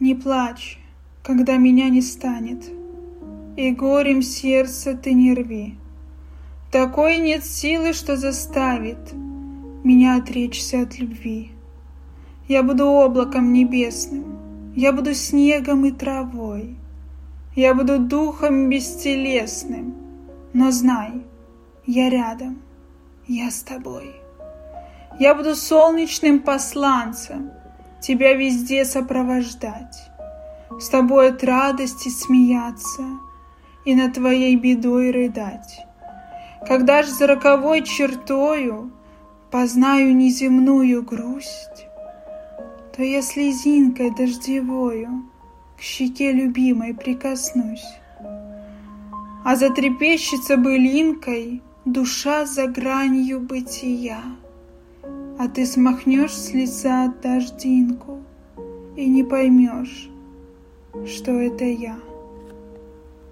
Не плачь, когда меня не станет, И горем сердце ты не рви. Такой нет силы, что заставит Меня отречься от любви. Я буду облаком небесным, Я буду снегом и травой, Я буду духом бестелесным, Но знай, я рядом, я с тобой. Я буду солнечным посланцем, Тебя везде сопровождать, С тобой от радости смеяться И над твоей бедой рыдать. Когда ж за роковой чертою Познаю неземную грусть, То я слезинкой дождевою К щеке любимой прикоснусь. А затрепещется былинкой Душа за гранью бытия, А ты смахнешь с лица дождинку И не поймешь, что это я.